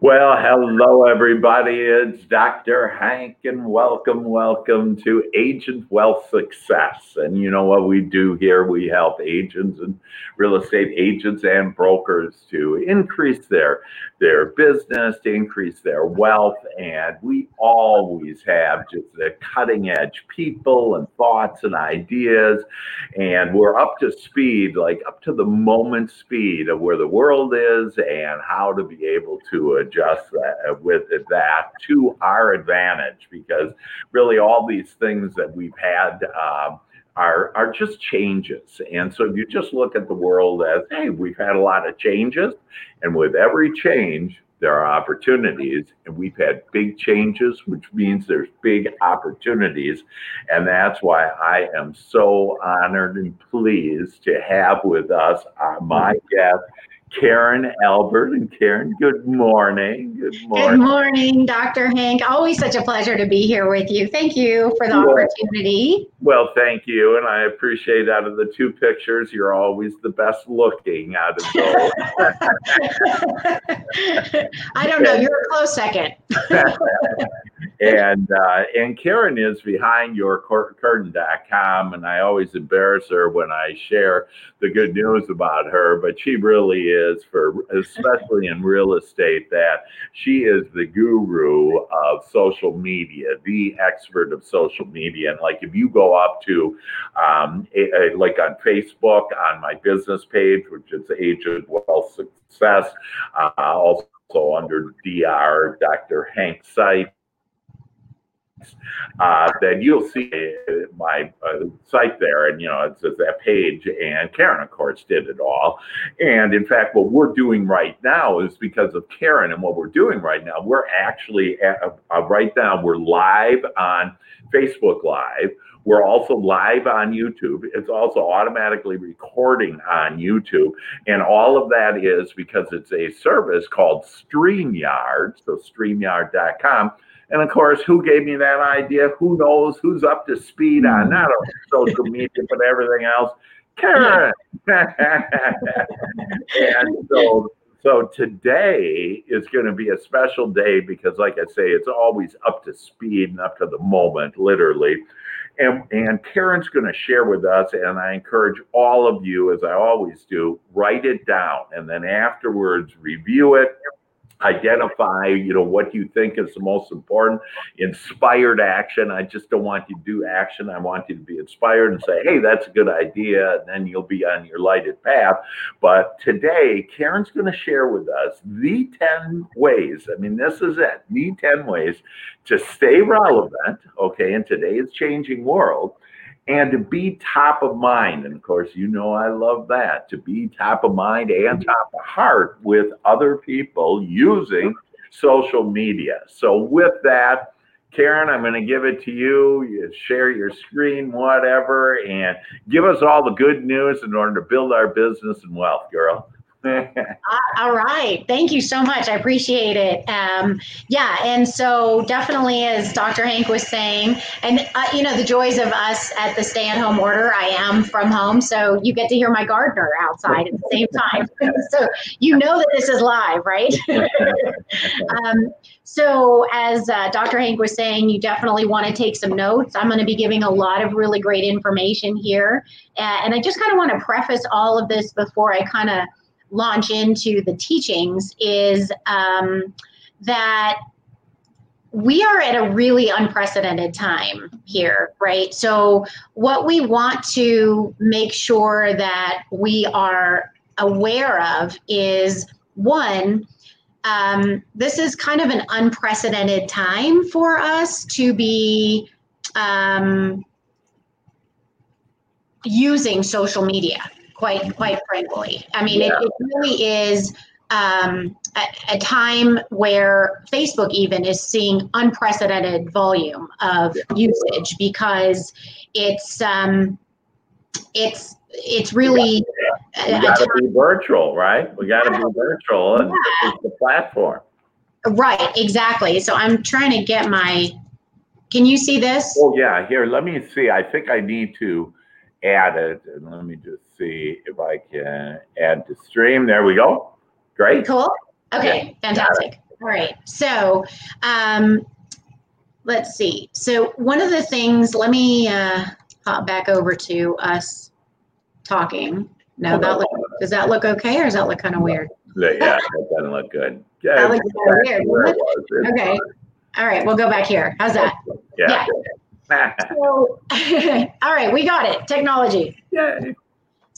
Well, hello, everybody. It's Dr. Hank, and welcome, welcome to Agent Wealth Success. And you know what we do here? We help agents and real estate agents and brokers to increase their their business, to increase their wealth, and we always have just the cutting edge people and thoughts and ideas, and we're up to speed, like up to the moment speed of where the world is and how to be able to adjust that uh, with that to our advantage because really all these things that we've had um, are are just changes. And so if you just look at the world as, hey, we've had a lot of changes, and with every change, there are opportunities, and we've had big changes, which means there's big opportunities. And that's why I am so honored and pleased to have with us uh, my guest, Karen Albert. And Karen, good morning. Good morning. Good morning, Dr. Hank. Always such a pleasure to be here with you. Thank you for the well, opportunity. Well, thank you. And I appreciate out of the two pictures, you're always the best looking out of those. I don't know. You're a close second. and uh, and Karen is behind your curtain.com and I always embarrass her when I share the good news about her but she really is for especially in real estate that she is the guru of social media the expert of social media and like if you go up to um, a, a, like on Facebook on my business page which is Agent Wealth Success uh, also under DR Dr. Hank site uh, then you'll see my uh, site there, and you know it says that page. And Karen, of course, did it all. And in fact, what we're doing right now is because of Karen, and what we're doing right now, we're actually at, uh, right now we're live on Facebook Live. We're also live on YouTube. It's also automatically recording on YouTube. And all of that is because it's a service called StreamYard. So, StreamYard.com and of course, who gave me that idea? Who knows? Who's up to speed on hmm. not only social media but everything else? Karen. and so so today is going to be a special day because, like I say, it's always up to speed and up to the moment, literally. And, and Karen's going to share with us, and I encourage all of you, as I always do, write it down and then afterwards review it, identify you know what you think is the most important inspired action. I just don't want you to do action. I want you to be inspired and say hey that's a good idea and then you'll be on your lighted path. But today karen's going to share with us the 10 ways i mean this is it the 10 ways to stay relevant okay in today's changing world and to be top of mind. And of course, you know I love that to be top of mind and mm-hmm. top of heart with other people using social media. So, with that, Karen, I'm going to give it to you. You share your screen, whatever, and give us all the good news in order to build our business and wealth, girl. All right. Thank you so much. I appreciate it. Um, yeah. And so, definitely, as Dr. Hank was saying, and uh, you know, the joys of us at the stay at home order, I am from home. So, you get to hear my gardener outside at the same time. so, you know that this is live, right? um, so, as uh, Dr. Hank was saying, you definitely want to take some notes. I'm going to be giving a lot of really great information here. Uh, and I just kind of want to preface all of this before I kind of launch into the teachings is um, that we are at a really unprecedented time here, right? So, what we want to make sure that we are aware of is one, um, this is kind of an unprecedented time for us to be um, using social media quite quite frankly. I mean, yeah. it, it, really is um, a, a, time where Facebook even is seeing unprecedented volume of usage because it's um, it's it's really we got to be virtual, right? We got to be virtual, and yeah. the platform. Right, exactly. So I'm trying to get my. Can you see this? Oh yeah, here. Let me see. I think I need to add it, and let me just see if I can add to stream. There we go. Great. Cool. Okay, yeah, fantastic. All right. So, um, let's see. So, one of the things, let me uh, hop back over to us talking. No, that look, does that look okay or does that look kind of weird? Yeah, that doesn't look good. Yeah, That looks kinda weird, it? Okay. All right, we'll go back here. How's that? Yeah. So, all right, we got it. Technology. Yeah.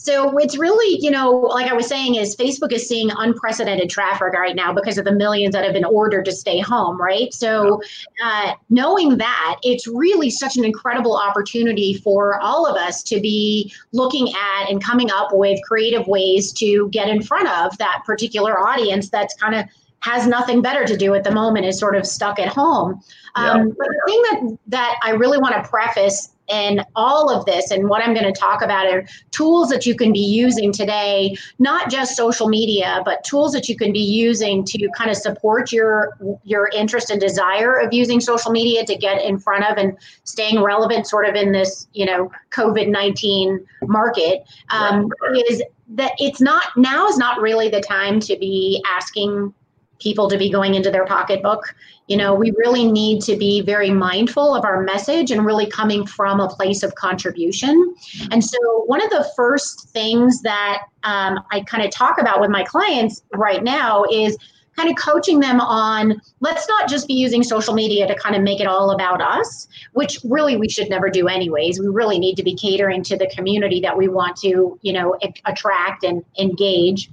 So it's really, you know, like I was saying, is Facebook is seeing unprecedented traffic right now because of the millions that have been ordered to stay home, right? So uh, knowing that, it's really such an incredible opportunity for all of us to be looking at and coming up with creative ways to get in front of that particular audience that's kind of has nothing better to do at the moment is sort of stuck at home. Um, Yeah. But the thing that that I really want to preface in all of this and what I'm going to talk about are tools that you can be using today, not just social media, but tools that you can be using to kind of support your your interest and desire of using social media to get in front of and staying relevant, sort of in this you know COVID nineteen market. Um, Right, Is that it's not now is not really the time to be asking people to be going into their pocketbook. You know, we really need to be very mindful of our message and really coming from a place of contribution. And so, one of the first things that um, I kind of talk about with my clients right now is kind of coaching them on let's not just be using social media to kind of make it all about us, which really we should never do anyways. We really need to be catering to the community that we want to, you know, attract and engage.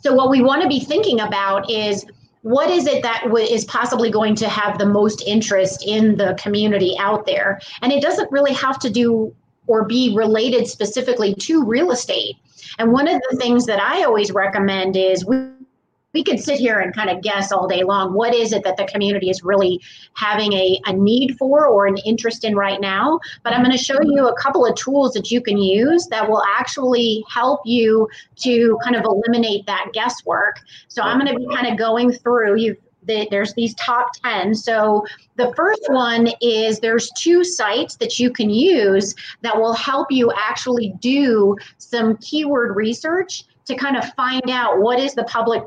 So what we want to be thinking about is what is it that w- is possibly going to have the most interest in the community out there? And it doesn't really have to do or be related specifically to real estate. And one of the things that I always recommend is we we could sit here and kind of guess all day long what is it that the community is really having a, a need for or an interest in right now. But i'm going to show you a couple of tools that you can use that will actually help you to kind of eliminate that guesswork. So i'm going to be kind of going through you the, there's these top 10 so the first one is there's two sites that you can use that will help you actually do some keyword research to kind of find out what is the public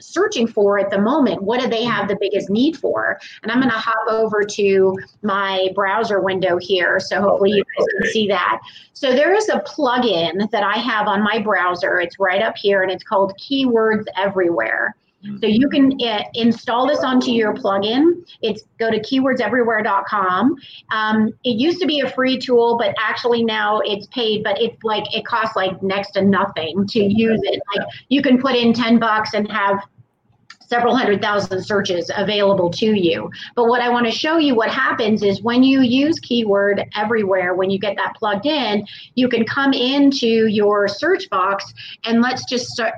searching for at the moment. What do they have the biggest need for? And i'm going to hop over to my browser window here so hopefully you guys can see that. So there is a plugin that i have on my browser. It's right up here and it's called keywords everywhere so you can uh, install this onto your plugin. It's go to keywordseverywhere.com. Um, it used to be a free tool, but actually now it's paid. But it's like it costs like next to nothing to use it. Like you can put in ten bucks and have several hundred thousand searches available to you. But what I want to show you what happens is when you use keyword everywhere, when you get that plugged in, you can come into your search box and let's just start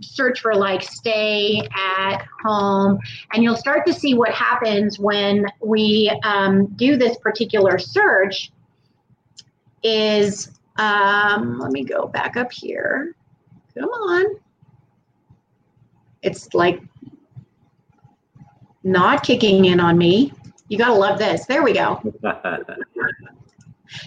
search for like stay at home and you'll start to see what happens when we um, do this particular search is um, let me go back up here. Come on. It's like not kicking in on me. You gotta love this. There we go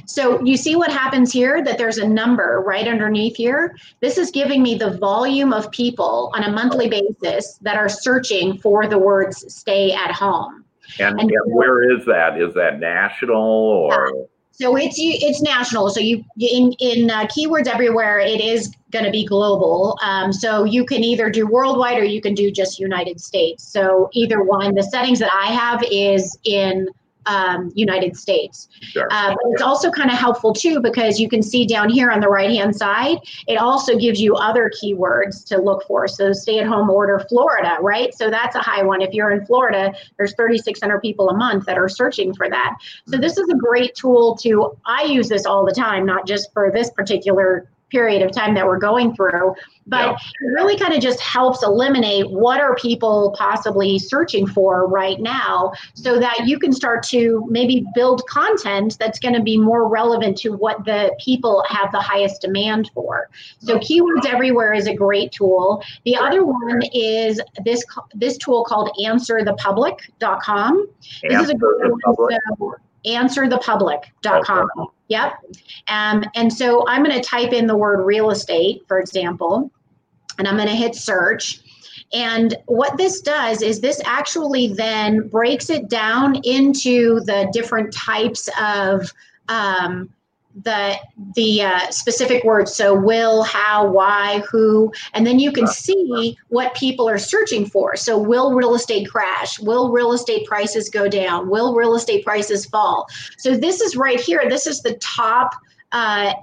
so you see what happens here that there's a number right underneath here. This is giving me the volume of people on a monthly basis that are searching for the words stay at home. and, And- and where is that? Is that national or? So it's it's national. So you in in uh, keywords everywhere. It is going to be global. Um, so you can either do worldwide or you can do just United States. So either one. The settings that I have is in um, United States. Sure. Uh, but it's also kind of helpful too because you can see down here on the right hand side, it also gives you other keywords to look for. So stay at home order Florida, right? So that's a high one. If you're in Florida, there's 3,600 people a month that are searching for that. So this is a great tool to, I use this all the time, not just for this particular period of time that we're going through, but Yeah. it really kind of just helps eliminate what are people possibly searching for right now so that you can start to maybe build content that's going to be more relevant to what the people have the highest demand for. So keywords everywhere is a great tool. The other one is this this tool called answerthepublic.com. This is a Answer great one. So answerthepublic.com. Okay. Yep. Um, and so I'm going to type in the word real estate, for example, and I'm going to hit search. And what this does is this actually then breaks it down into the different types of um, the the uh, specific words. So will how why who and then you can see what people are searching for. So will real estate crash? Will real estate prices go down? Will real estate prices fall? So this is right here. This is the top uh,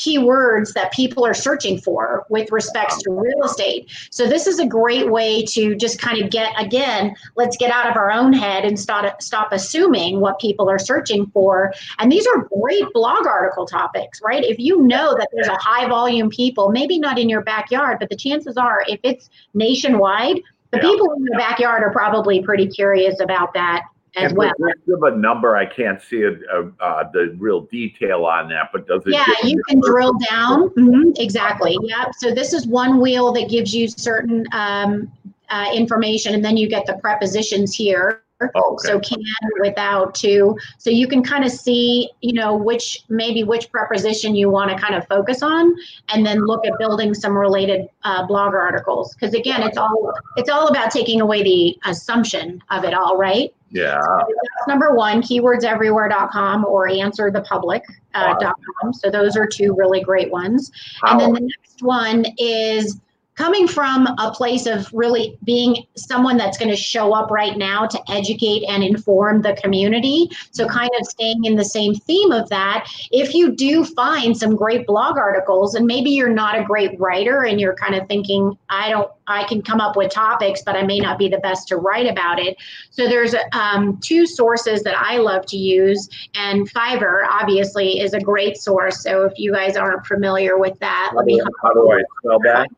keywords that people are searching for with respects to real estate. So this is a great way to just kind of get again, let's get out of our own head and stop stop assuming what people are searching for. And these are great blog article topics, right? If you know that there's a high volume people, maybe not in your backyard, but the chances are if it's nationwide, the yeah. people in your backyard are probably pretty curious about that as well. Give a number. I can't see it, uh, uh, the real detail on that, but does it? Yeah, you can drill down. Mm-hmm, exactly. Yeah. So this is one wheel that gives you certain um, uh, information, and then you get the prepositions here. Oh, okay. So can, without, to. So you can kind of see, you know, which maybe which preposition you want to kind of focus on, and then look at building some related uh, blog articles. Because again, it's all it's all about taking away the assumption of it all, right? Yeah. So number one, keywordseverywhere.com or answerthepublic.com. Uh, so those are two really great ones. And then the next one is coming from a place of really being someone that's going to show up right now to educate and inform the community. So, kind of staying in the same theme of that, if you do find some great blog articles, and maybe you're not a great writer and you're kind of thinking, I don't, I can come up with topics, but I may not be the best to write about it. So, there's um, two sources that I love to use, and Fiverr obviously is a great source. So, if you guys aren't familiar with that, let me. How do I spell that?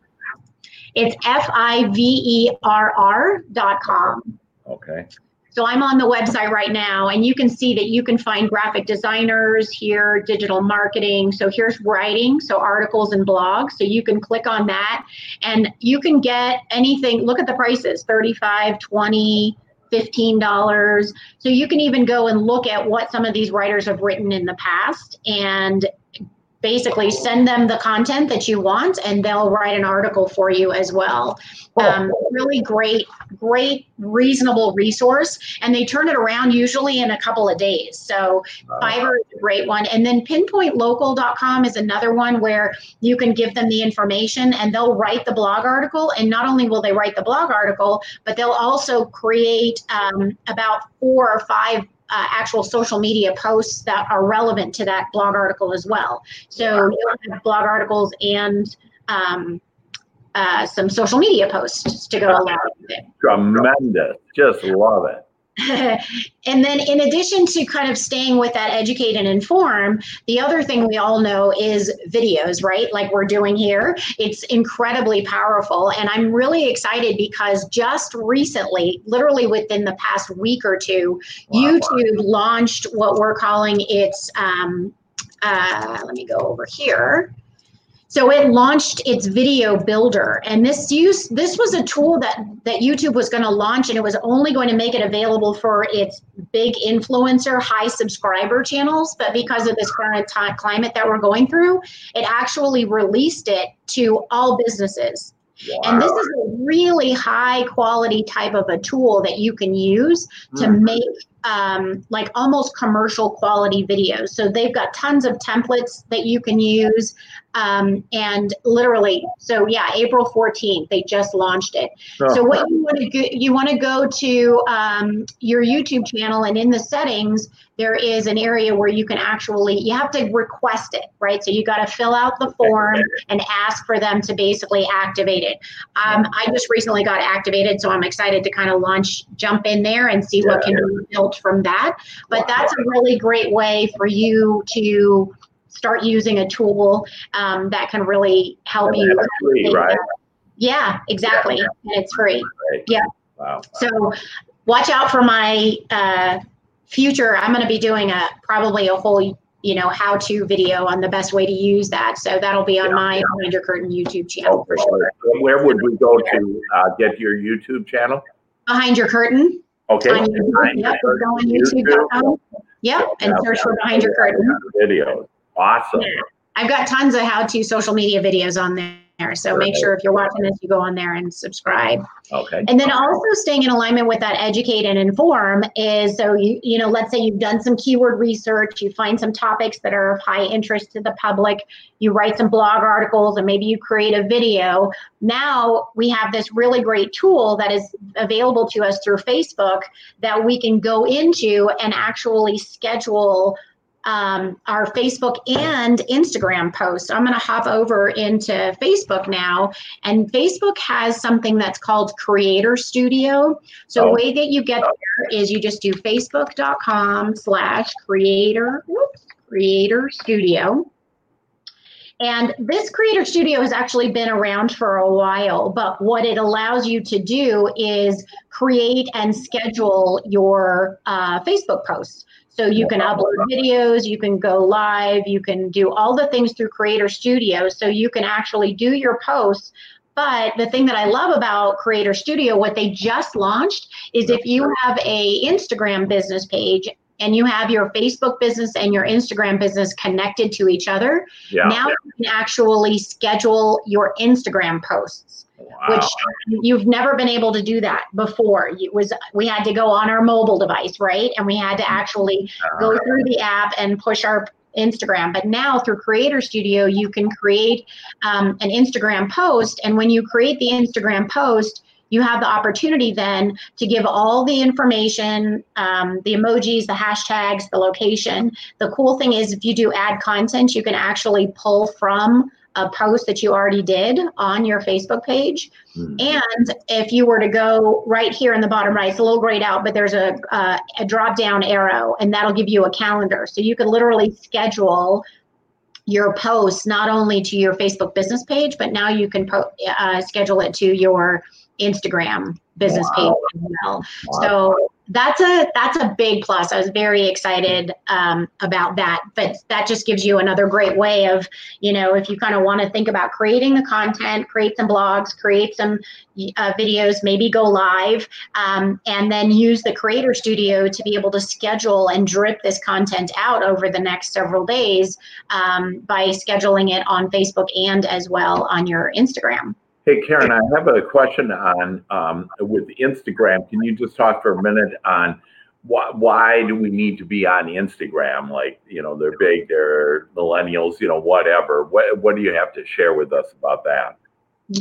It's F I V E R R dot com. Okay. So I'm on the website right now, and you can see that you can find graphic designers here, digital marketing. So here's writing, so articles and blogs. So you can click on that, and you can get anything. Look at the prices: 35, 20, $15. So you can even go and look at what some of these writers have written in the past and basically send them the content that you want and they'll write an article for you as well. Um, really great great reasonable resource and they turn it around usually in a couple of days. So fiverr is a great one. And then pinpointlocal.com is another one where you can give them the information and they'll write the blog article. And not only will they write the blog article but they'll also create um, about four or five uh, actual social media posts that are relevant to that blog article as well. So you have blog articles and um, uh, some social media posts to go along with it. Tremendous. Just love it. And then in addition to kind of staying with that educate and inform the other thing we all know is videos right? Like we're doing here. It's incredibly powerful. And i'm really excited because just recently literally within the past week or two wow. youtube launched what we're calling its um, uh, let me go over here so it launched its video builder, and this use this was a tool that that YouTube was going to launch, and it was only going to make it available for its big influencer, high subscriber channels. But because of this current time, climate that we're going through, it actually released it to all businesses. Wow. And this is a really high quality type of a tool that you can use to mm-hmm. make um, like almost commercial quality videos. So they've got tons of templates that you can use. Um, and literally, so yeah, April 14th, they just launched it. Oh. So what you want to go, you want to go to um, your YouTube channel and in the settings, there is an area where you can actually, you have to request it, right? So you got to fill out the form and ask for them to basically activate it. Um, I just recently got activated, so I'm excited to kind of launch, jump in there and see what can be built from that. But that's a really great way for you to start using a tool um, that can really help you. Free, right? Yeah, exactly. Yeah. And it's free. Right. Yeah. Wow. So watch out for my uh, future. I'm going to be doing a probably a whole you know how to video on the best way to use that. So that'll be on yeah. my Behind Your Curtain YouTube channel oh, for sure. Where would we go to uh, get your YouTube channel? Behind Your Curtain. Okay. On YouTube. Yep, go on YouTube.com. Yep, and search for Behind Your Curtain. Videos. Awesome. Yeah. I've got tons of how to social media videos on there there. So make sure if you're watching this, you go on there and subscribe. Okay. And then also staying in alignment with that educate and inform is so you you know let's say you've done some keyword research, you find some topics that are of high interest to the public, you write some blog articles and maybe you create a video. Now we have this really great tool that is available to us through Facebook that we can go into and actually schedule um, our Facebook and Instagram posts. I'm going to hop over into Facebook now, and Facebook has something that's called Creator Studio. So, Oh. the way that you get there is you just do facebook.com slash creator, whoops, creator studio. And this Creator Studio has actually been around for a while, but what it allows you to do is create and schedule your uh, Facebook posts. So you can upload videos, you can go live, you can do all the things through Creator Studio. So you can actually do your posts. But the thing that I love about Creator Studio, what they just launched, is if you have a Instagram business page and you have your Facebook business and your Instagram business connected to each other, Yeah. now you can actually schedule your Instagram posts Wow. which you've never been able to do that before. It was we had to go on our mobile device, right? And we had to actually go through the app and push our Instagram. But now through Creator Studio, you can create um, an Instagram post, and when you create the Instagram post. You have the opportunity then to give all the information, um, the emojis, the hashtags, the location. The cool thing is, if you do add content, you can actually pull from a post that you already did on your Facebook page. Hmm. And if you were to go right here in the bottom right, it's a little grayed out, but there's a, uh, a drop down arrow, and that'll give you a calendar. So you can literally schedule your posts not only to your Facebook business page, but now you can po- uh, schedule it to your Instagram business Wow. page as well. Wow. So that's a that's a big plus. I was very excited um, about that. But that just gives you another great way of, you know, if you kind of want to think about creating the content, create some blogs, create some uh, videos, maybe go live, um, and then use the Creator Studio to be able to schedule and drip this content out over the next several days um, by scheduling it on Facebook and as well on your Instagram. Hey, Karen, I have a question on um, with Instagram. Can you just talk for a minute on why, why do we need to be on Instagram? Like, you know, they're big, they're millennials, you know, whatever. What, what do you have to share with us about that?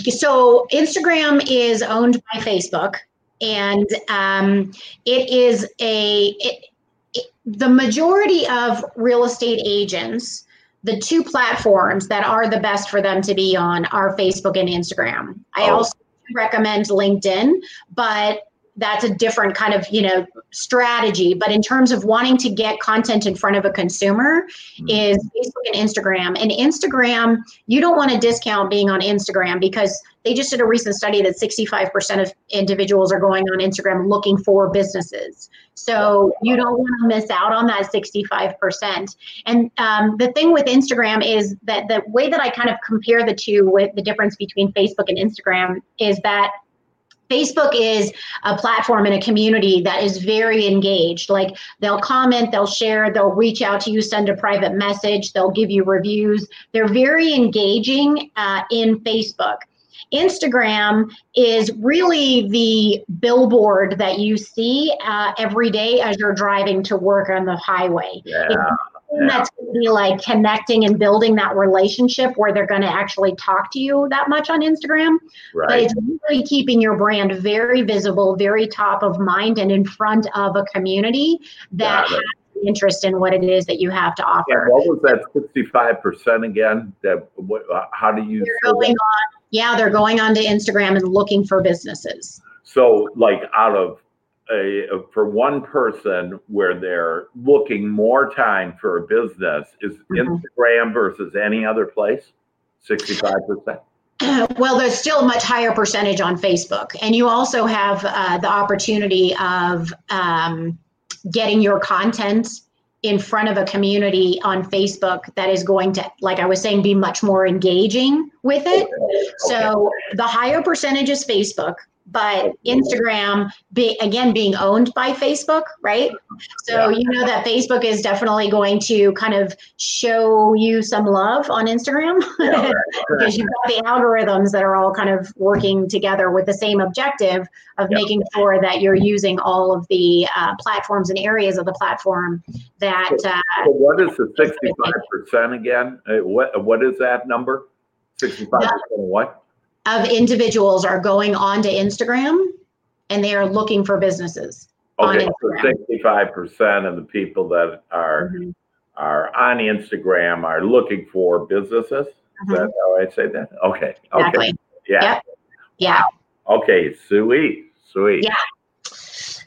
So Instagram is owned by Facebook, and um, it is a it, it, the majority of real estate agents. The two platforms that are the best for them to be on are Facebook and Instagram. I Oh. also recommend LinkedIn, but that's a different kind of you know strategy. But in terms of wanting to get content in front of a consumer, Hmm. is Facebook and Instagram. And Instagram, you don't want to discount being on Instagram because they just did a recent study that 65% of individuals are going on Instagram looking for businesses. So you don't want to miss out on that 65%. And um, the thing with Instagram is that the way that I kind of compare the two with the difference between Facebook and Instagram is that Facebook is a platform and a community that is very engaged. Like they'll comment, they'll share, they'll reach out to you, send a private message, they'll give you reviews. They're very engaging uh, in Facebook. Instagram is really the billboard that you see uh, every day as you're driving to work on the highway. Yeah. And that's going to be like connecting and building that relationship where they're going to actually talk to you that much on Instagram but it's really keeping your brand very visible, very top of mind, and in front of a community that has interest in what it is that you have to offer. what was that 65% again? That what, uh, how do you They're going on, yeah, they're going onto Instagram and looking for businesses. So, like, out of a for one person where they're looking more time for a business is Mhm. Instagram versus any other place, sixty-five percent. well, there's still a much higher percentage on Facebook, and you also have uh, the opportunity of um, getting your content in front of a community on Facebook that is going to, like I was saying, be much more engaging with it. So the higher percentage is Facebook. But Instagram be again being owned by Facebook, right? So yeah. you know that Facebook is definitely going to kind of show you some love on Instagram yeah, right. because you've got the algorithms that are all kind of working together with the same objective of making sure that you're using all of the uh, platforms and areas of the platform that. So, uh, so what is the sixty-five percent again? Uh, what what is that number? Sixty-five percent what? Of individuals are going onto Instagram and they are looking for businesses. Okay, so sixty-five percent of the people that are mm-hmm. are on Instagram are looking for businesses. Mm-hmm. Is that how I say that? Okay. Exactly. Okay. Yeah. Yep. Yeah. Okay. Sweet. Sweet. Yeah.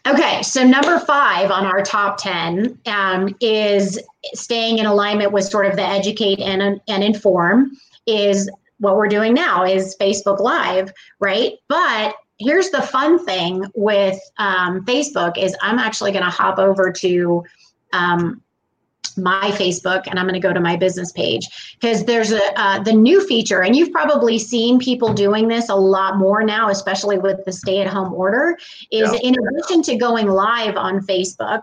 Okay, so number five on our top 10 um, is staying in alignment with sort of the educate and, and inform is what we're doing now is Facebook Live, right? But here's the fun thing with um, Facebook is I'm actually going to hop over to um, my Facebook and I'm going to go to my business page because there's a uh, the new feature and you've probably seen people doing this a lot more now, especially with the stay-at-home order. Is yeah. in addition to going live on Facebook,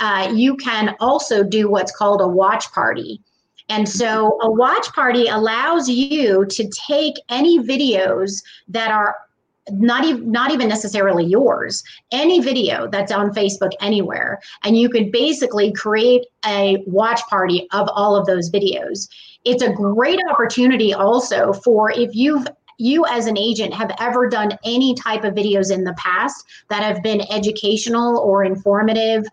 uh, you can also do what's called a watch party. And so a watch party allows you to take any videos that are not even not even necessarily yours any video that's on facebook anywhere and you could basically create a watch party of all of those videos. It's a great opportunity also for if you've you as an agent have ever done any type of videos in the past that have been educational or informative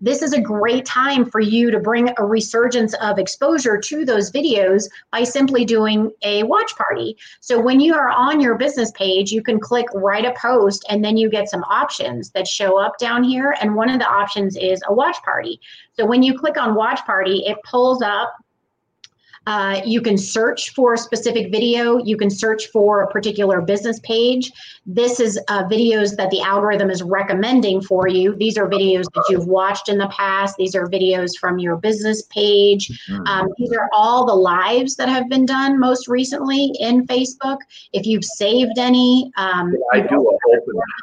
this is a great time for you to bring a resurgence of exposure to those videos by simply doing a watch party. So when you are on your business page, you can click write a post and then you get some options that show up down here. And one of the options is a watch party. So when you click on watch party, it pulls up uh, you can search for a specific video. You can search for a particular business page. This is uh, videos that the algorithm is recommending for you. These are videos that you've watched in the past. These are videos from your business page. Mm-hmm. Um, these are all the lives that have been done most recently in Facebook. If you've saved any, um, I do an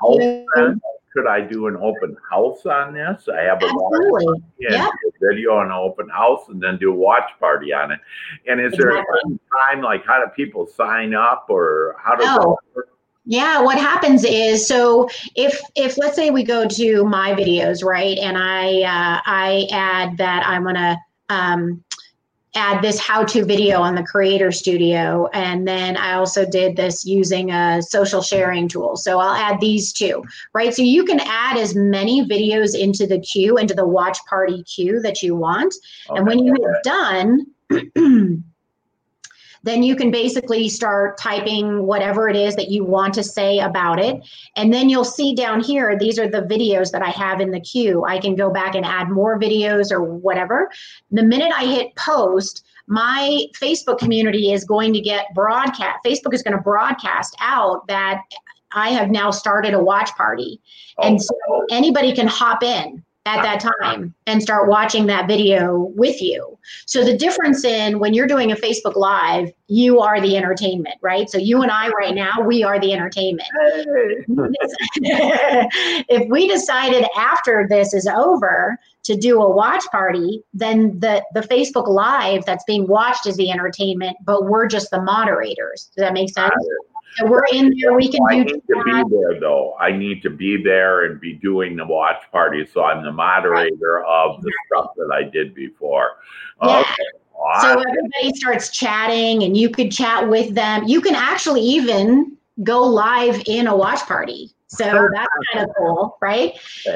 open house could I do an open house on this? I have a Absolutely. Yeah. video on an open house and then do a watch party on it. And is exactly. there a time like how do people sign up or how does oh. work? Yeah, what happens is so if if let's say we go to my videos, right, and I uh, I add that I'm gonna um, add this how-to video on the creator studio. And then i also did this using a social sharing tool. So i'll add these two right? So you can add as many videos into the queue into the watch party queue that you want. Okay. and when you hit done then you can basically start typing whatever it is that you want to say about it. And then you'll see down here, these are the videos that I have in the queue. I can go back and add more videos or whatever. The minute I hit post, my Facebook community is going to get broadcast. Facebook is going to broadcast out that I have now started a watch party. And oh. so anybody can hop in at that time and start watching that video with you. So the difference in when you're doing a Facebook live, you are the entertainment, right? So you and I right now, we are the entertainment. if we decided after this is over to do a watch party, then the the Facebook live that's being watched is the entertainment, but we're just the moderators. Does that make sense? So we're in there. We can I do. need to be there though. I need to be there and be doing the watch party. So I'm the moderator of the stuff that I did before. Yeah. Okay. So everybody starts chatting, and you could chat with them. You can actually even go live in a watch party. So that's kind of cool, right?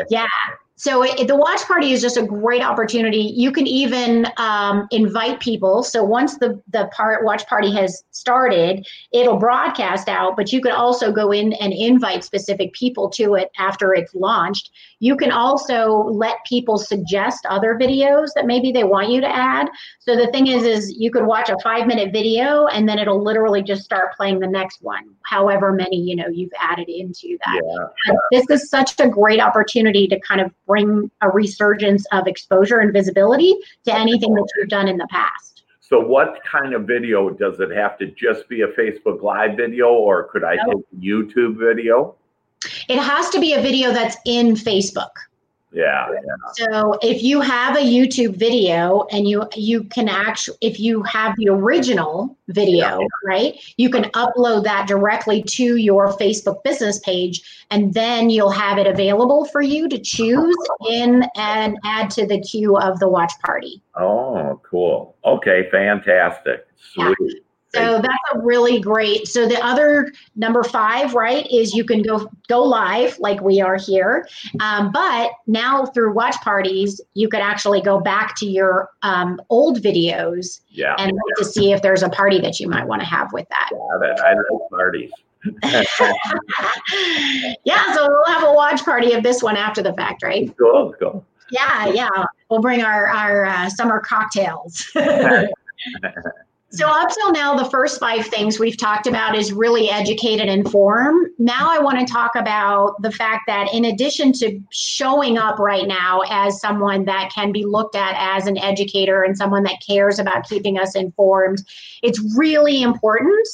Yeah. So it, the watch party is just a great opportunity. You can even um, invite people. So once the the part watch party has started, it'll broadcast out. But you can also go in and invite specific people to it after it's launched. You can also let people suggest other videos that maybe they want you to add. So the thing is, is you could watch a five minute video and then it'll literally just start playing the next one, however many you know you've added into that. Yeah. This is such a great opportunity to kind of bring a resurgence of exposure and visibility to anything that you've done in the past. So, what kind of video does it have to just be a Facebook Live video, or could I take a YouTube video? It has to be a video that's in Facebook. Yeah, So if you have a YouTube video and you you can actually if you have the original video, yeah. right? You can upload that directly to your Facebook business page and then you'll have it available for you to choose in and add to the queue of the watch party. Oh, cool. Okay, fantastic. Sweet. Yeah. So that's a really great. So the other number five, right, is you can go go live like we are here, um, but now through watch parties, you could actually go back to your um, old videos yeah. and look to see if there's a party that you might want to have with that. Yeah, I love parties. yeah, so we'll have a watch party of this one after the fact, right? Cool, cool. Yeah, yeah. We'll bring our our uh, summer cocktails. So, up till now, the first five things we've talked about is really educate and inform. Now, I want to talk about the fact that in addition to showing up right now as someone that can be looked at as an educator and someone that cares about keeping us informed, it's really important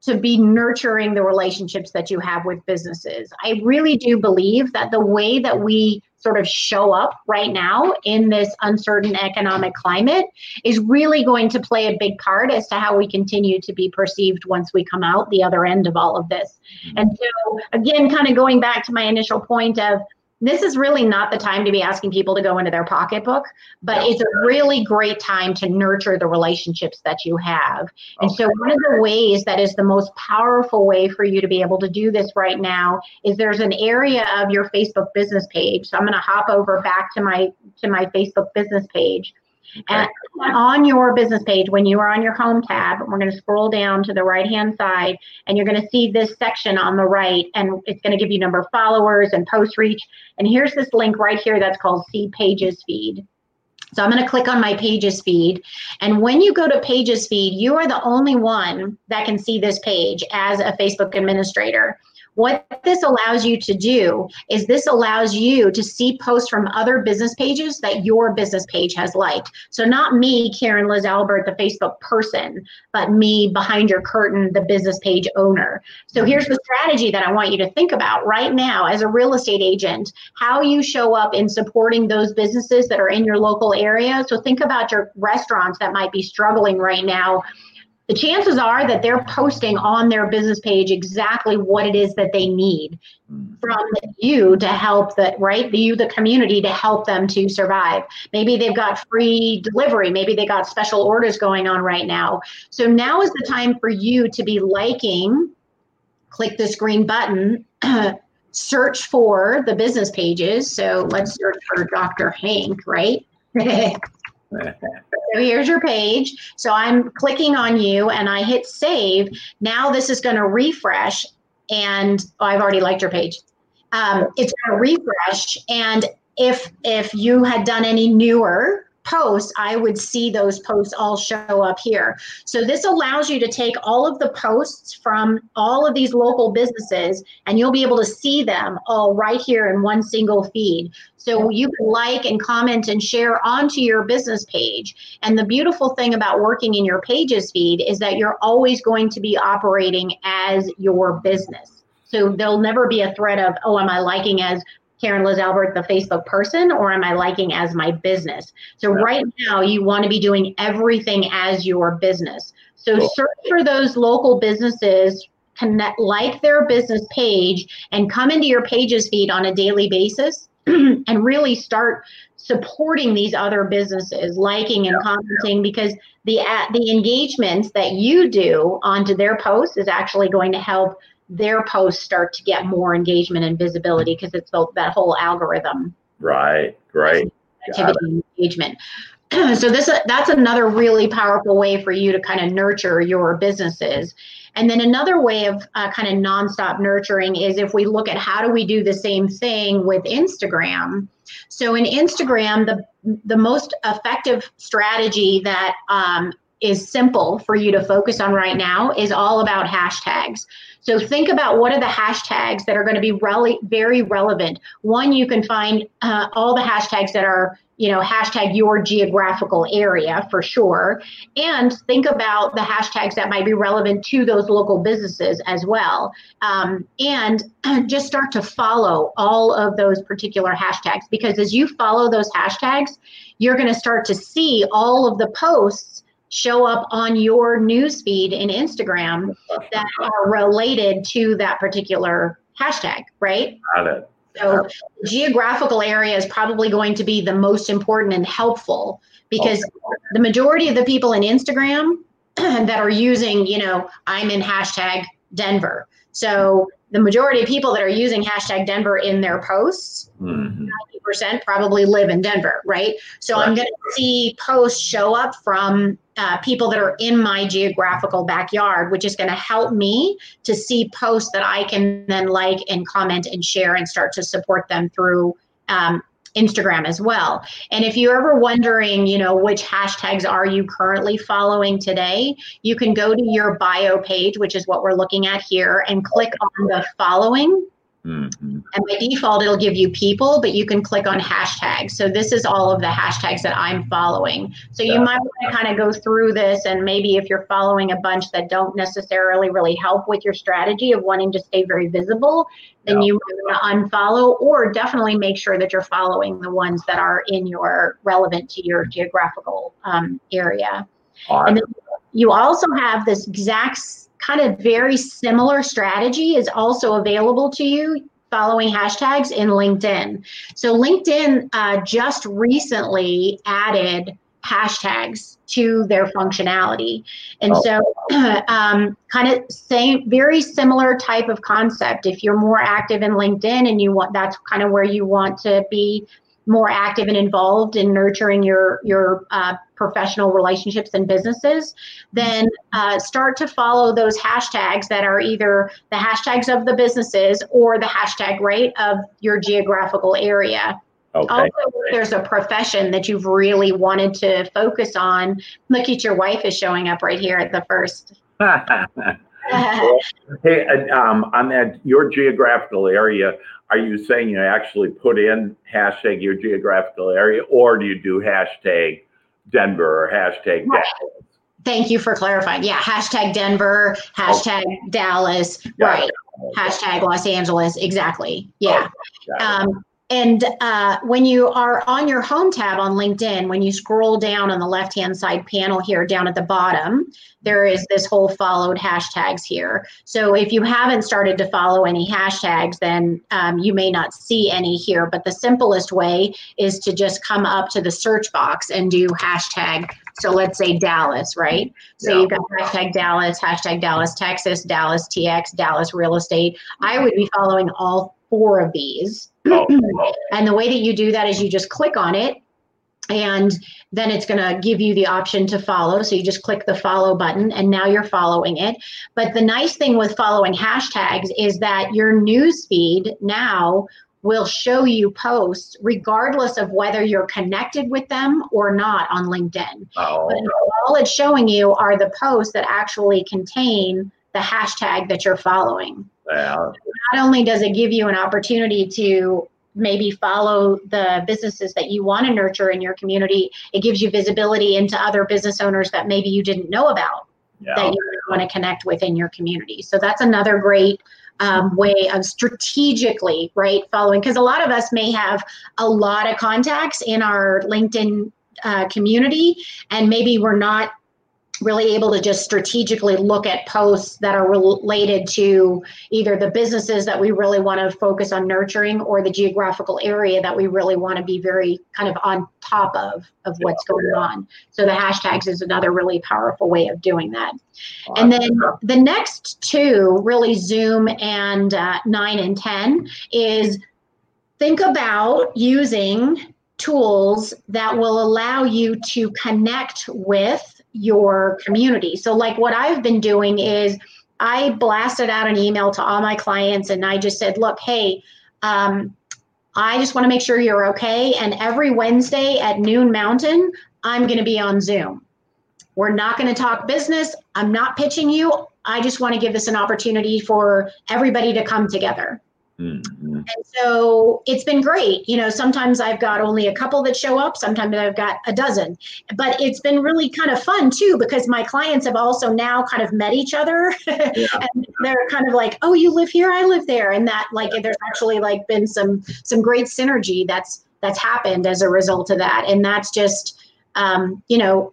to be nurturing the relationships that you have with businesses. I really do believe that the way that we sort of show up right now in this uncertain economic climate is really going to play a big part as to how we continue to be perceived once we come out the other end of all of this. Mm-hmm. And so, again, kind of going back to my initial point of this is really not the time to be asking people to go into their pocketbook, but it's a really great time to nurture the relationships that you have. And okay. so, one of the ways that is the most powerful way for you to be able to do this right now is there's an area of your Facebook business page. So, I'm going to hop over back to my to my Facebook business page and on your business page, when you are on your home tab, we're going to scroll down to the right hand side and you're going to see this section on the right and it's going to give you number of followers and post reach. And here's this link right here that's called see pages feed. So I'm going to click on my pages feed. And when you go to pages feed, you are the only one that can see this page as a Facebook administrator. What this allows you to do is this allows you to see posts from other business pages that your business page has liked. So not me, Karen Liz Albert, the Facebook person, but me behind your curtain, the business page owner. So here's the strategy that I want you to think about right now as a real estate agent, how you show up in supporting those businesses that are in your local area. So think about your restaurants that might be struggling right now the chances are that they're posting on their business page exactly what it is that they need mm. from you to help the right? You the community to help them to survive. Maybe they've got free delivery. Maybe they got special orders going on right now. So now is the time for you to be liking click this green button search for the business pages. So let's search for dr hank right so here's your page. So I'm clicking on you and I hit save. Now this is going to refresh and oh, I've already liked your page. Um, it's going to refresh and if if you had done any newer posts, I would see those posts all show up here. So this allows you to take all of the posts from all of these local businesses and you'll be able to see them all right here in one single feed. So you can like and comment and share onto your business page. And the beautiful thing about working in your pages feed is that you're always going to be operating as your business. So there'll never be a threat of, oh, am I liking as Karen Liz Albert, the Facebook person, or am I liking as my business? So right now, you want to be doing everything as your business. So cool. search for those local businesses, connect, like their business page, and come into your pages feed on a daily basis, and really start supporting these other businesses, liking and commenting, because the the engagements that you do onto their posts is actually going to help their posts start to get more engagement and visibility because it's the, that whole algorithm. Right, right. Activity engagement. so this that's another really powerful way for you to kind of nurture your businesses. And then another way of uh, kind of nonstop nurturing is if we look at how do we do the same thing with Instagram. So in Instagram, the the most effective strategy that um, is simple for you to focus on right now is all about hashtags. So think about what are the hashtags that are going to be really very relevant. One, you can find uh, all the hashtags that are you know hashtag your geographical area for sure and think about the hashtags that might be relevant to those local businesses as well um, and just start to follow all of those particular hashtags because as you follow those hashtags you're going to start to see all of the posts show up on your newsfeed in Instagram that are related to that particular hashtag, right? Got it. So geographical area is probably going to be the most important and helpful because okay. the majority of the people in Instagram that are using, you know, I'm in hashtag Denver. So the majority of people that are using hashtag Denver in their posts, mm-hmm. 90% probably live in Denver, right? So right. I'm going to see posts show up from uh, people that are in my geographical backyard, which is going to help me to see posts that I can then like and comment and share and start to support them through um, Instagram as well. And if you're ever wondering, you know, which hashtags are you currently following today, you can go to your bio page, which is what we're looking at here, and click on the following Mm-hmm. And by default, it'll give you people, but you can click on hashtags. So this is all of the hashtags that I'm following. So you might want to kind of go through this, and maybe if you're following a bunch that don't necessarily really help with your strategy of wanting to stay very visible, then yeah. you might want to unfollow, or definitely make sure that you're following the ones that are in your relevant to your geographical um, area. Right. And then you also have this exact kind of very similar strategy is also available to you following hashtags in LinkedIn. So LinkedIn uh, just recently added hashtags to their functionality. And oh. so, um, kind of same, very similar type of concept. If you're more active in LinkedIn and you want, that's kind of where you want to be more active and involved in nurturing your your uh, professional relationships and businesses, then uh, start to follow those hashtags that are either the hashtags of the businesses or the hashtag rate of your geographical area. Okay. Also, if there's a profession that you've really wanted to focus on, look at your wife is showing up right here at the first. hey, um, on that your geographical area, are you saying you actually put in hashtag your geographical area, or do you do hashtag Denver or hashtag right. Dallas? Thank you for clarifying. Yeah, hashtag Denver, hashtag okay. Dallas, right? Hashtag Los Angeles, exactly. Yeah. Okay. Um, and uh, when you are on your home tab on LinkedIn, when you scroll down on the left hand side panel here down at the bottom, there is this whole followed hashtags here. So if you haven't started to follow any hashtags, then um, you may not see any here. But the simplest way is to just come up to the search box and do hashtag. So let's say Dallas, right? So yeah. you've got hashtag Dallas, hashtag Dallas, Texas, Dallas TX, Dallas real estate. I would be following all four of these oh, and the way that you do that is you just click on it and then it's going to give you the option to follow. So you just click the follow button and now you're following it. But the nice thing with following hashtags is that your news feed now will show you posts regardless of whether you're connected with them or not on LinkedIn. Oh. But all it's showing you are the posts that actually contain the hashtag that you're following. Yeah. Not only does it give you an opportunity to maybe follow the businesses that you want to nurture in your community, it gives you visibility into other business owners that maybe you didn't know about yeah. that you want to connect with in your community. So that's another great um, way of strategically, right, following. Because a lot of us may have a lot of contacts in our LinkedIn uh, community, and maybe we're not really able to just strategically look at posts that are related to either the businesses that we really want to focus on nurturing or the geographical area that we really want to be very kind of on top of of what's going on. So the hashtags is another really powerful way of doing that. And then the next two really zoom and uh, 9 and 10 is think about using tools that will allow you to connect with your community. So, like what I've been doing is I blasted out an email to all my clients and I just said, look, hey, um, I just want to make sure you're okay. And every Wednesday at noon mountain, I'm going to be on Zoom. We're not going to talk business. I'm not pitching you. I just want to give this an opportunity for everybody to come together. Mm-hmm. And so it's been great. You know, sometimes I've got only a couple that show up, sometimes I've got a dozen. But it's been really kind of fun too because my clients have also now kind of met each other. Yeah. and they're kind of like, "Oh, you live here, I live there." And that like there's actually like been some some great synergy that's that's happened as a result of that. And that's just um, you know,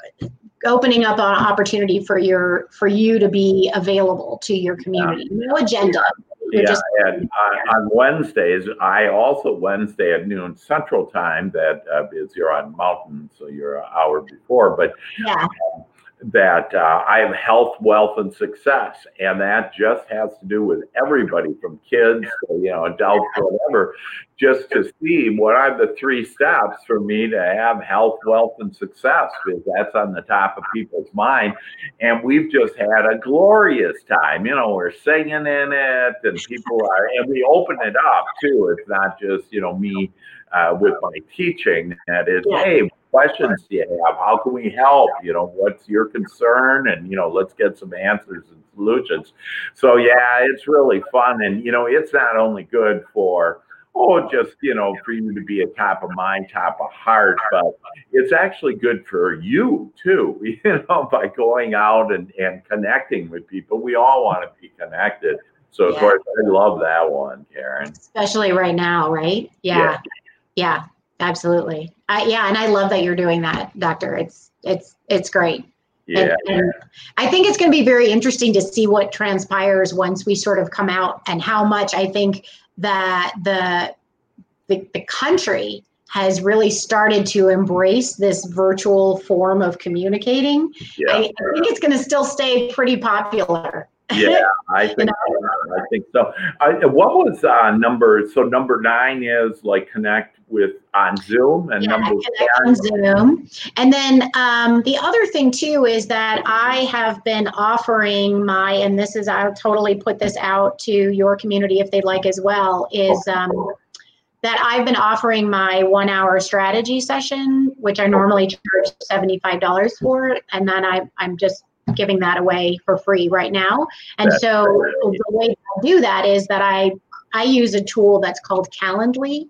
opening up an opportunity for your for you to be available to your community. No agenda. Yeah, just, and uh, on Wednesdays, I also Wednesday at noon Central Time. That uh, is you're on Mountain, so you're an hour before. But yeah. Um, that uh, I have health, wealth, and success, and that just has to do with everybody from kids, to, you know, adults, whatever. Just to see what are the three steps for me to have health, wealth, and success, because that's on the top of people's mind. And we've just had a glorious time. You know, we're singing in it, and people are, and we open it up too. It's not just you know me uh, with my teaching. That is, hey questions do you have? How can we help? You know, what's your concern? And, you know, let's get some answers and solutions. So, yeah, it's really fun. And, you know, it's not only good for, oh, just, you know, for you to be a top of mind, top of heart, but it's actually good for you too, you know, by going out and, and connecting with people. We all want to be connected. So, of yeah. course, I love that one, Karen. Especially right now, right? Yeah. Yeah. yeah absolutely. I, yeah, and I love that you're doing that, Doctor. It's it's it's great. Yeah. And, and I think it's going to be very interesting to see what transpires once we sort of come out and how much I think that the the, the country has really started to embrace this virtual form of communicating. Yeah. I, I think it's going to still stay pretty popular. Yeah, I think so. I think so. I, what was uh, number? So number nine is like connect with on Zoom, and yeah, number on Zoom. And then um, the other thing too is that I have been offering my, and this is I'll totally put this out to your community if they'd like as well. Is um, that I've been offering my one hour strategy session, which I normally charge $75 for. And then I, I'm just giving that away for free right now. And that's so the way I do that is that I I use a tool that's called Calendly.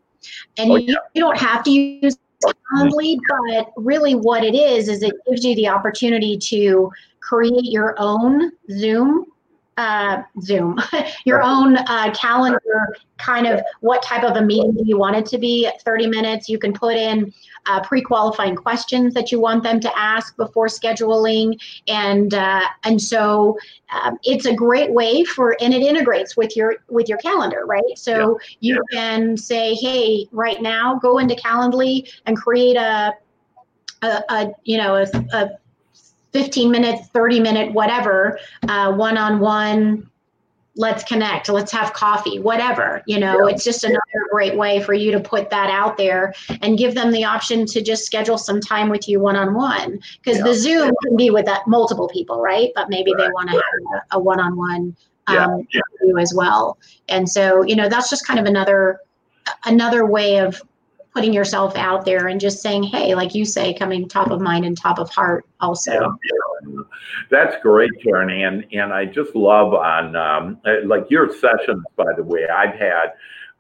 And oh, yeah. you, you don't have to use Calendly, mm-hmm. but really what it is is it gives you the opportunity to create your own Zoom uh, Zoom, your own uh, calendar, kind of what type of a meeting do you want it to be? 30 minutes. You can put in uh, pre-qualifying questions that you want them to ask before scheduling, and uh, and so um, it's a great way for, and it integrates with your with your calendar, right? So yeah. you yeah. can say, hey, right now, go into Calendly and create a a, a you know a, a 15 minutes, 30 minute, whatever, one on one, let's connect, let's have coffee, whatever. You know, yeah. it's just another great way for you to put that out there and give them the option to just schedule some time with you one on one. Because the Zoom can be with that multiple people, right? But maybe right. they want to have a one on one um, you as well. And so, you know, that's just kind of another another way of putting yourself out there and just saying, hey, like you say, coming top of mind and top of heart also. Yeah, That's great, Karen. And, and I just love on, um, uh, like your sessions, by the way, I've had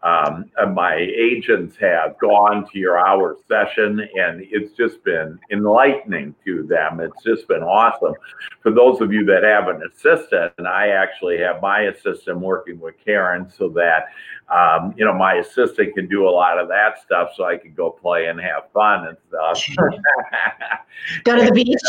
um, my agents have gone to your hour session and it's just been enlightening to them. It's just been awesome. For those of you that have an assistant, and I actually have my assistant working with Karen so that, um, you know, my assistant can do a lot of that stuff so I can go play and have fun and stuff. go to the beach.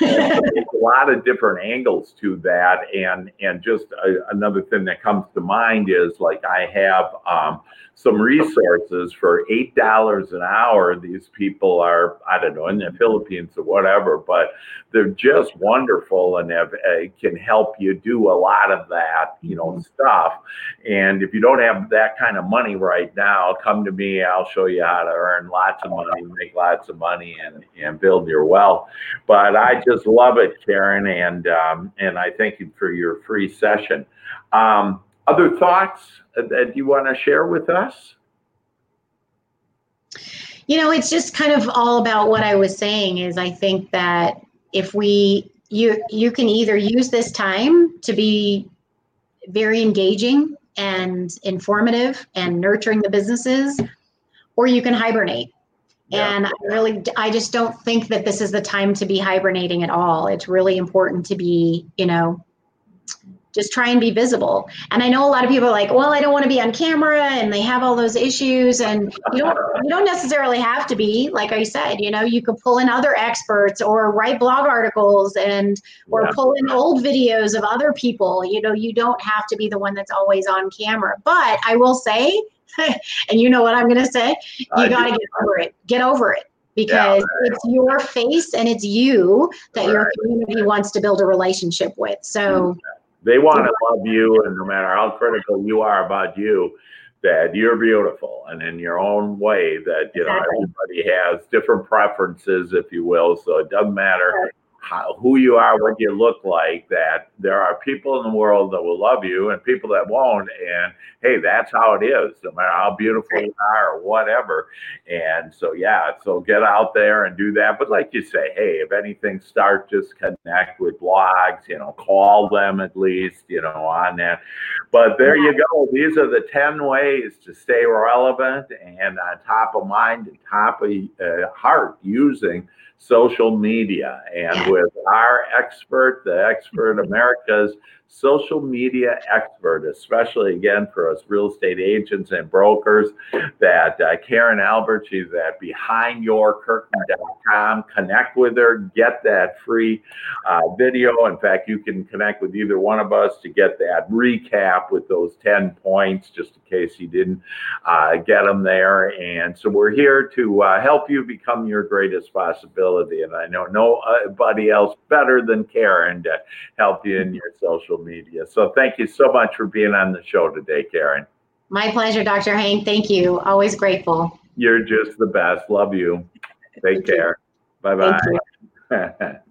And, uh, a lot of different angles to that. And, and just a, another thing that comes to mind is like I have, um, some resources for eight dollars an hour. These people are, I don't know, in the Philippines or whatever, but they're just wonderful and have, uh, can help you do a lot of that, you know, stuff. And if you don't have that kind of money right now, come to me. I'll show you how to earn lots of money, make lots of money, and and build your wealth. But I just love it, Karen, and um, and I thank you for your free session. Um, other thoughts that you want to share with us? You know, it's just kind of all about what I was saying is I think that if we you you can either use this time to be very engaging and informative and nurturing the businesses or you can hibernate yeah. and i really i just don't think that this is the time to be hibernating at all it's really important to be you know just try and be visible. And I know a lot of people are like, well, I don't want to be on camera and they have all those issues. And you don't you don't necessarily have to be, like I said, you know, you could pull in other experts or write blog articles and or yeah. pull in old videos of other people. You know, you don't have to be the one that's always on camera. But I will say, and you know what I'm gonna say, you gotta get over it. Get over it because yeah. it's your face and it's you that right. your community wants to build a relationship with. So mm-hmm. They want to love you, and no matter how critical you are about you, that you're beautiful and in your own way. That you know everybody has different preferences, if you will. So it doesn't matter how, who you are, what you look like, that there are people in the world that will love you and people that won't. And hey, that's how it is, no matter how beautiful you are or whatever. And so, yeah, so get out there and do that. But like you say, hey, if anything, start just connect with blogs, you know, call them at least, you know, on that. But there you go. These are the 10 ways to stay relevant and on top of mind and top of uh, heart using social media. And with our expert, the expert America's social media expert, especially again for us real estate agents and brokers, that uh, Karen Albert, she's at behindyourcurtain.com. Connect with her, get that free uh, video. In fact, you can connect with either one of us to get that recap with those 10 points, just in case you didn't uh, get them there. And so we're here to uh, help you become your greatest possibility. And I know nobody else better than Karen to help you in your social media. So thank you so much for being on the show today, Karen. My pleasure, Dr. Hank. Thank you. Always grateful. You're just the best. Love you. Take Thank care. Bye bye.